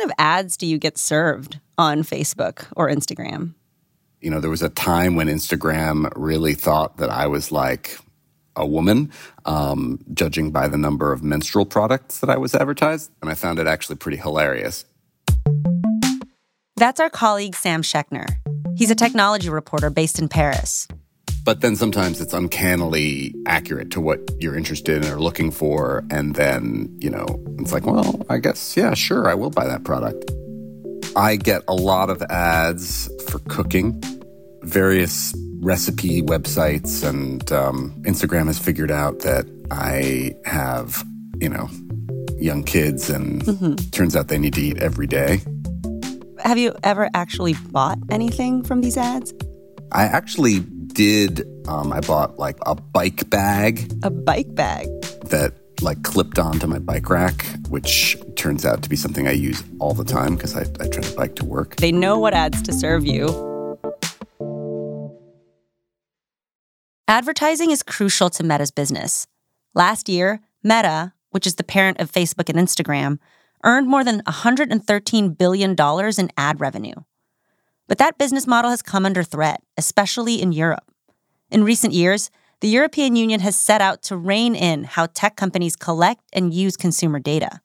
kind of ads do you get served on Facebook or Instagram? You know, there was a time when Instagram really thought that I was like a woman, um, judging by the number of menstrual products that I was advertised. And I found it actually pretty hilarious. That's our colleague, Sam Schechner. He's a technology reporter based in Paris. But then sometimes it's uncannily accurate to what you're interested in or looking for. And then, you know, it's like, well, I guess, yeah, sure, I will buy that product. I get a lot of ads for cooking, various recipe websites, and um, Instagram has figured out that I have, you know, young kids, and mm-hmm. turns out they need to eat every day. Have you ever actually bought anything from these ads? I actually did. Um, I bought like a bike bag. A bike bag? That like clipped onto my bike rack, which turns out to be something I use all the time because I, I try to bike to work. They know what ads to serve you. Advertising is crucial to Meta's business. Last year, Meta, which is the parent of Facebook and Instagram, earned more than $113 billion in ad revenue. But that business model has come under threat, especially in Europe. In recent years, the European Union has set out to rein in how tech companies collect and use consumer data.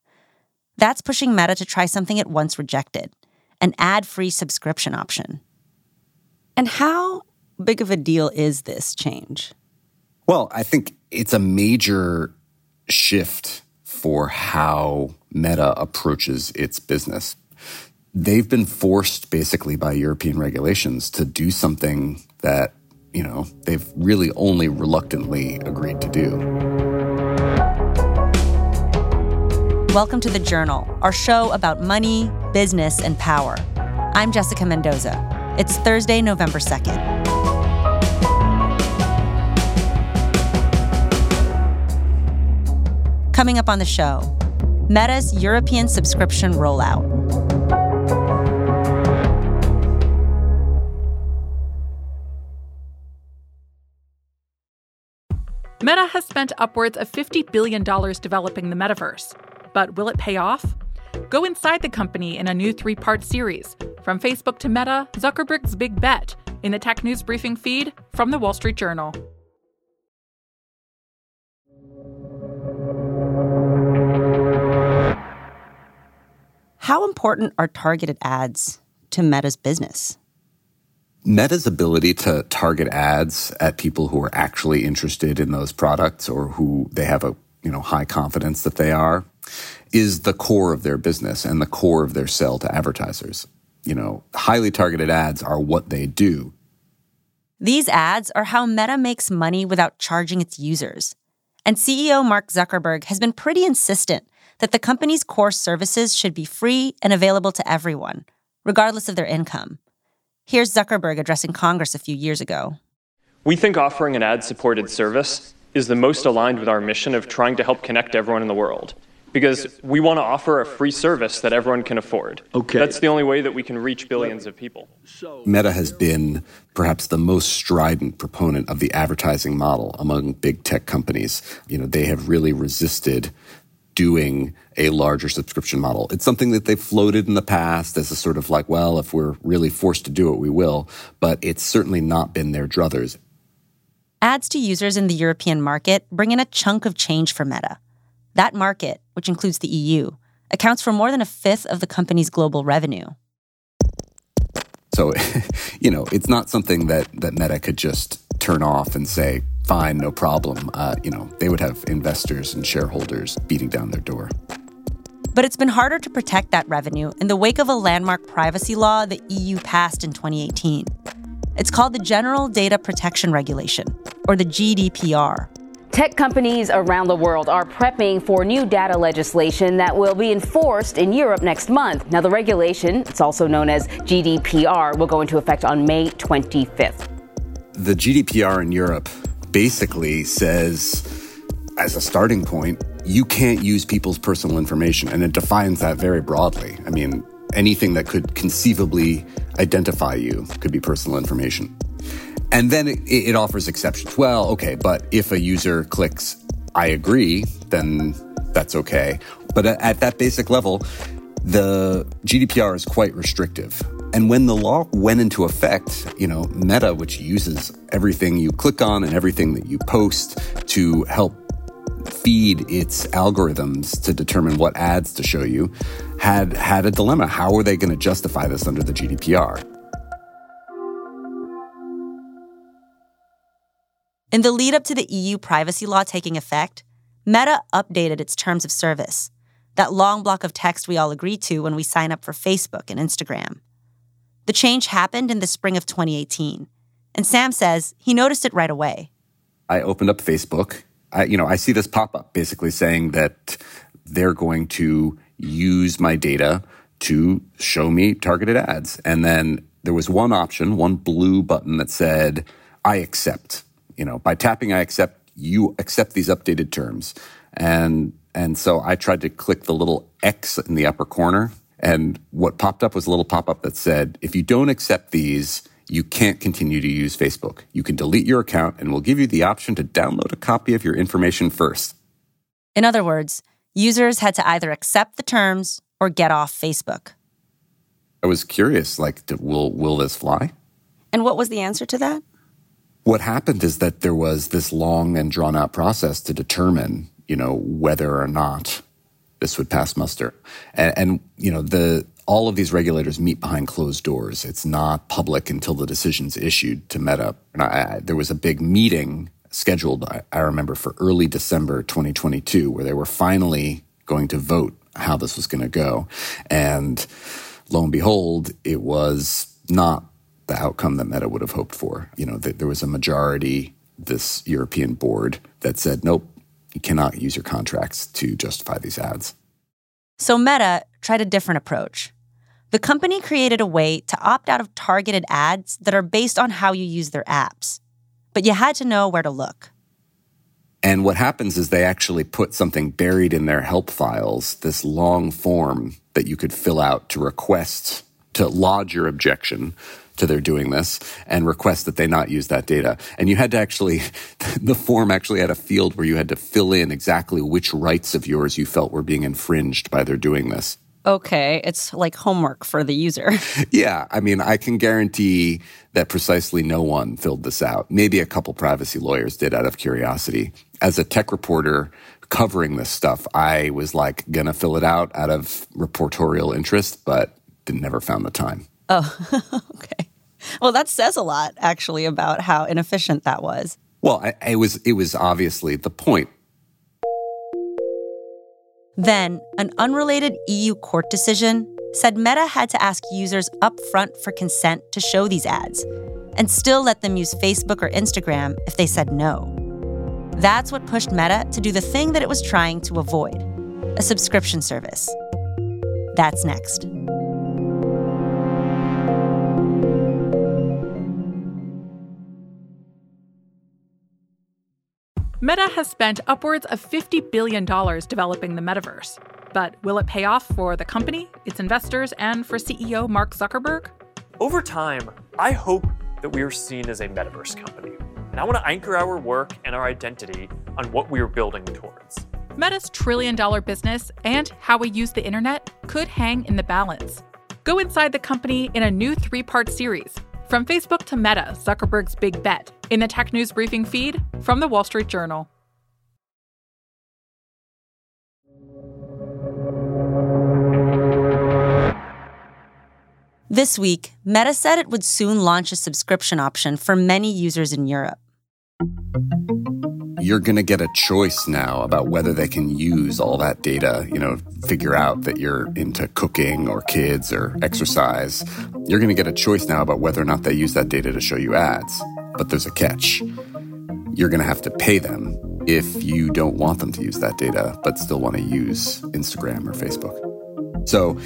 That's pushing Meta to try something it once rejected an ad free subscription option. And how big of a deal is this change? Well, I think it's a major shift for how Meta approaches its business. They've been forced basically by European regulations to do something that you know, they've really only reluctantly agreed to do. Welcome to The Journal, our show about money, business, and power. I'm Jessica Mendoza. It's Thursday, November 2nd. Coming up on the show, Meta's European subscription rollout. Meta has spent upwards of $50 billion developing the metaverse. But will it pay off? Go inside the company in a new three part series From Facebook to Meta Zuckerberg's Big Bet in the Tech News Briefing feed from the Wall Street Journal. How important are targeted ads to Meta's business? Meta's ability to target ads at people who are actually interested in those products or who they have a you know high confidence that they are is the core of their business and the core of their sell to advertisers. You know, highly targeted ads are what they do. These ads are how Meta makes money without charging its users. And CEO Mark Zuckerberg has been pretty insistent that the company's core services should be free and available to everyone, regardless of their income. Here's Zuckerberg addressing Congress a few years ago. We think offering an ad supported service is the most aligned with our mission of trying to help connect everyone in the world. Because we want to offer a free service that everyone can afford. Okay. That's the only way that we can reach billions of people. Meta has been perhaps the most strident proponent of the advertising model among big tech companies. You know, they have really resisted doing a larger subscription model. It's something that they've floated in the past as a sort of like, well, if we're really forced to do it, we will. But it's certainly not been their druthers. Ads to users in the European market bring in a chunk of change for Meta. That market, which includes the EU, accounts for more than a fifth of the company's global revenue. So, you know, it's not something that, that Meta could just turn off and say, fine, no problem. Uh, you know, they would have investors and shareholders beating down their door. But it's been harder to protect that revenue in the wake of a landmark privacy law the EU passed in 2018. It's called the General Data Protection Regulation, or the GDPR. Tech companies around the world are prepping for new data legislation that will be enforced in Europe next month. Now, the regulation, it's also known as GDPR, will go into effect on May 25th. The GDPR in Europe basically says, as a starting point, you can't use people's personal information. And it defines that very broadly. I mean, anything that could conceivably identify you could be personal information. And then it, it, offers exceptions. Well, okay, but if a user clicks, I agree, then that's okay. But at, at that basic level, the GDPR is quite restrictive. And when the law went into effect, you know, Meta, which uses everything you click on and everything that you post to help feed its algorithms to determine what ads to show you, had had a dilemma. How are they going to justify this under the GDPR? In the lead up to the EU privacy law taking effect, Meta updated its terms of service, that long block of text we all agree to when we sign up for Facebook and Instagram. The change happened in the spring of 2018, and Sam says he noticed it right away. I opened up Facebook. I, you know, I see this pop up basically saying that they're going to use my data to show me targeted ads. And then there was one option, one blue button that said, I accept. You know, by tapping I accept, you accept these updated terms. And and so I tried to click the little X in the upper corner. And what popped up was a little pop up that said, if you don't accept these, you can't continue to use Facebook. You can delete your account and we'll give you the option to download a copy of your information first. In other words, users had to either accept the terms or get off Facebook. I was curious, like, will, will this fly? And what was the answer to that? What happened is that there was this long and drawn out process to determine you know, whether or not this would pass muster. And, and, you know, the all of these regulators meet behind closed doors. It's not public until the decision's issued to Meta. And I, I, there was a big meeting scheduled, I, I remember, for early December 2022, where they were finally going to vote how this was going to go. And lo and behold, it was not the outcome that Meta would have hoped for. You know, th- there was a majority, this European board, that said, nope, you cannot use your contracts to justify these ads. So Meta tried a different approach. The company created a way to opt out of targeted ads that are based on how you use their apps. But you had to know where to look. And what happens is they actually put something buried in their help files, this long form that you could fill out to request, to lodge your objection to their doing this and request that they not use that data. And you had to actually, the form actually had a field where you had to fill in exactly which rights of yours you felt were being infringed by their doing this. Okay, it's like homework for the user. yeah, I mean, I can guarantee that precisely no one filled this out. Maybe a couple privacy lawyers did out of curiosity. As a tech reporter covering this stuff, I was like gonna fill it out out of reportorial interest, but never found the time. Oh, okay. Well, that says a lot, actually, about how inefficient that was. Well, I, it was it was obviously the point. Then, an unrelated EU court decision said Meta had to ask users upfront for consent to show these ads, and still let them use Facebook or Instagram if they said no. That's what pushed Meta to do the thing that it was trying to avoid a subscription service. That's next. Meta has spent upwards of $50 billion developing the metaverse. But will it pay off for the company, its investors, and for CEO Mark Zuckerberg? Over time, I hope that we are seen as a metaverse company. And I want to anchor our work and our identity on what we are building towards. Meta's trillion dollar business and how we use the internet could hang in the balance. Go inside the company in a new three part series from Facebook to Meta, Zuckerberg's big bet, in the Tech News Briefing feed from the Wall Street Journal. This week, Meta said it would soon launch a subscription option for many users in Europe you're going to get a choice now about whether they can use all that data, you know, figure out that you're into cooking or kids or exercise. You're going to get a choice now about whether or not they use that data to show you ads. But there's a catch. You're going to have to pay them if you don't want them to use that data, but still want to use Instagram or Facebook. So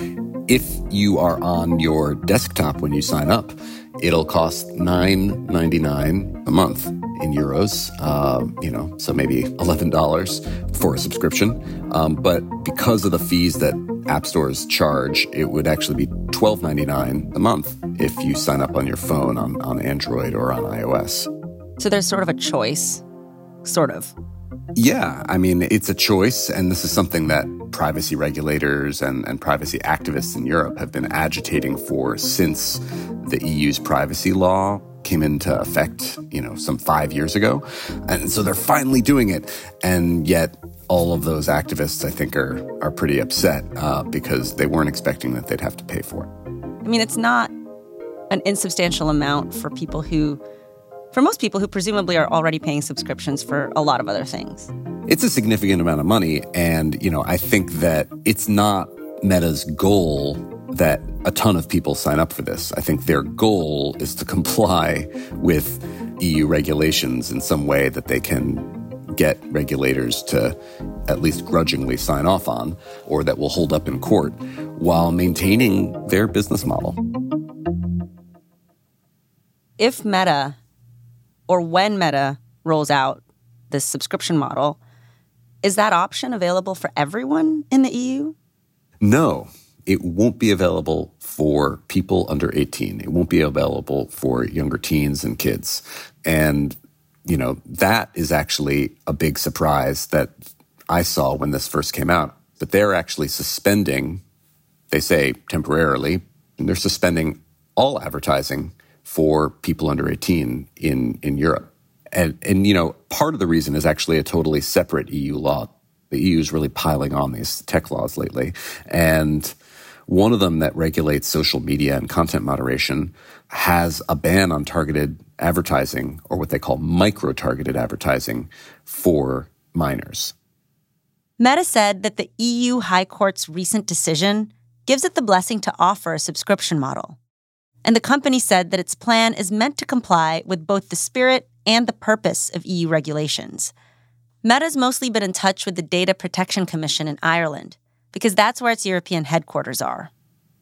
if you are on your desktop when you sign up, it'll cost $9.99 a month in euros, uh, you know, so maybe $11 for a subscription. Um, but because of the fees that app stores charge, it would actually be $12.99 a month if you sign up on your phone on, on Android or on iOS. So there's sort of a choice, sort of. Yeah, I mean, it's a choice, and this is something that privacy regulators and, and privacy activists in Europe have been agitating for since the EU's privacy law came into effect, you know, some five years ago. And so they're finally doing it. And yet all of those activists, I think, are, are pretty upset uh, because they weren't expecting that they'd have to pay for it. I mean, it's not an insubstantial amount for people who, for most people who presumably are already paying subscriptions for a lot of other things. It's a significant amount of money. And, you know, I think that it's not Meta's goal that a ton of people sign up for this. I think their goal is to comply with EU regulations in some way that they can get regulators to at least grudgingly sign off on or that will hold up in court while maintaining their business model. If Meta or when Meta rolls out this subscription model, is that option available for everyone in the EU? No, it won't be available for people under 18. It won't be available for younger teens and kids. And, you know, that is actually a big surprise that I saw when this first came out. That they're actually suspending, they say temporarily, and they're suspending all advertising for people under 18 in, in Europe. And, and, you know, part of the reason is actually a totally separate EU law. The EU is really piling on these tech laws lately. And one of them that regulates social media and content moderation has a ban on targeted advertising or what they call micro targeted advertising for minors. Meta said that the EU High Court's recent decision gives it the blessing to offer a subscription model. And the company said that its plan is meant to comply with both the spirit and the purpose of EU regulations. Meta's mostly been in touch with the Data Protection Commission in Ireland because that's where its European headquarters are.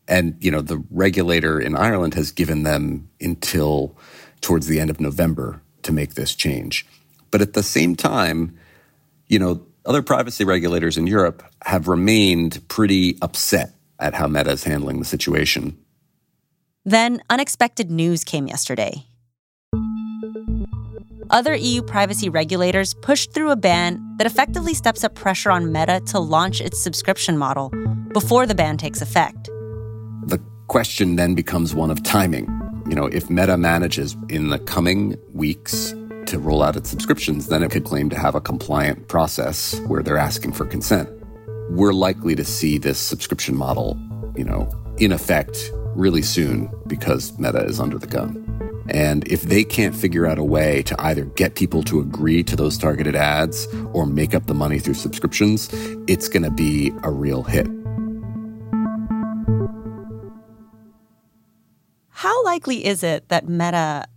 And, you know, the regulator in Ireland has given them until towards the end of November to make this change. But at the same time, you know, other privacy regulators in Europe have remained pretty upset at how Meta is handling the situation. Then unexpected news came yesterday. Other EU privacy regulators pushed through a ban that effectively steps up pressure on Meta to launch its subscription model before the ban takes effect. The question then becomes one of timing. You know, if Meta manages in the coming weeks to roll out its subscriptions, then it could claim to have a compliant process where they're asking for consent. We're likely to see this subscription model, you know, in effect really soon because Meta is under the gun. And if they can't figure out a way to either get people to agree to those targeted ads or make up the money through subscriptions, it's going to be a real hit. How likely is it that Meta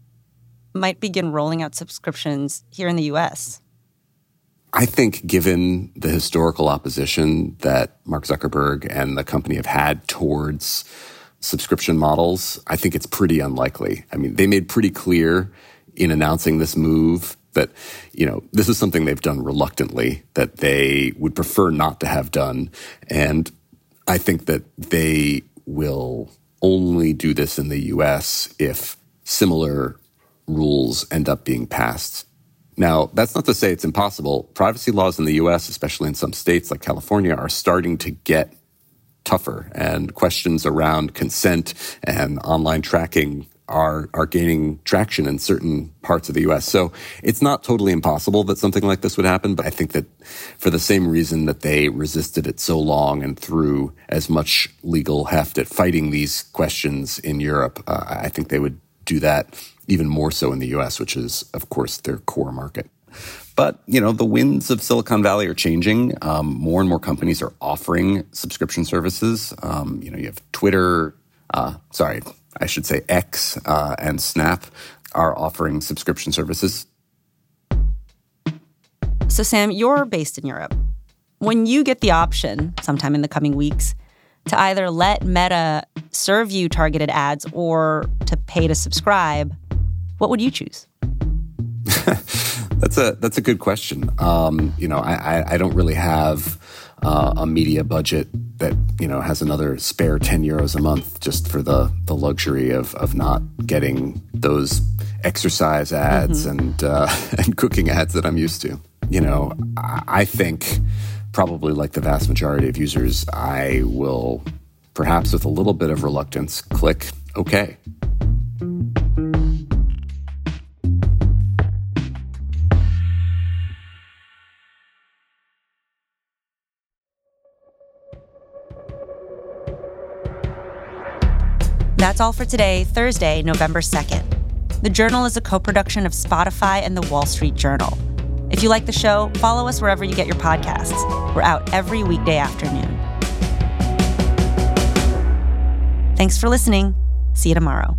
might begin rolling out subscriptions here in the US? I think, given the historical opposition that Mark Zuckerberg and the company have had towards subscription models, I think it's pretty unlikely. I mean, they made pretty clear in announcing this move that, you know, this is something they've done reluctantly, that they would prefer not to have done. And I think that they will only do this in the US if similar rules end up being passed. Now, that's not to say it's impossible. Privacy laws in the US, especially in some states like California, are starting to get tougher, and questions around consent and online tracking are are gaining traction in certain parts of the US. So it's not totally impossible that something like this would happen, but I think that for the same reason that they resisted it so long and threw as much legal heft at fighting these questions in Europe, uh, I think they would do that even more so in the US, which is of course their core market. But you know, the winds of Silicon Valley are changing. Um, more and more companies are offering subscription services. Um, you know, you have Twitter. Uh, sorry, I should say X uh, and Snap are offering subscription services. So, Sam, you're based in Europe. When you get the option, sometime in the coming weeks, to either let Meta serve you targeted ads or to pay to subscribe, what would you choose? That's a that's a good question. Um, you know, I, I, don't really have uh, a media budget that you know has another spare ten euros a month just for the the luxury of of not getting those exercise ads mm-hmm. and uh, and cooking ads that I'm used to. You know, I, I think probably like the vast majority of users, I will, perhaps with a little bit of reluctance, click OK. That's all for today, Thursday, November 2nd. The Journal is a co production of Spotify and The Wall Street Journal. If you like the show, follow us wherever you get your podcasts. We're out every weekday afternoon. Thanks for listening. See you tomorrow.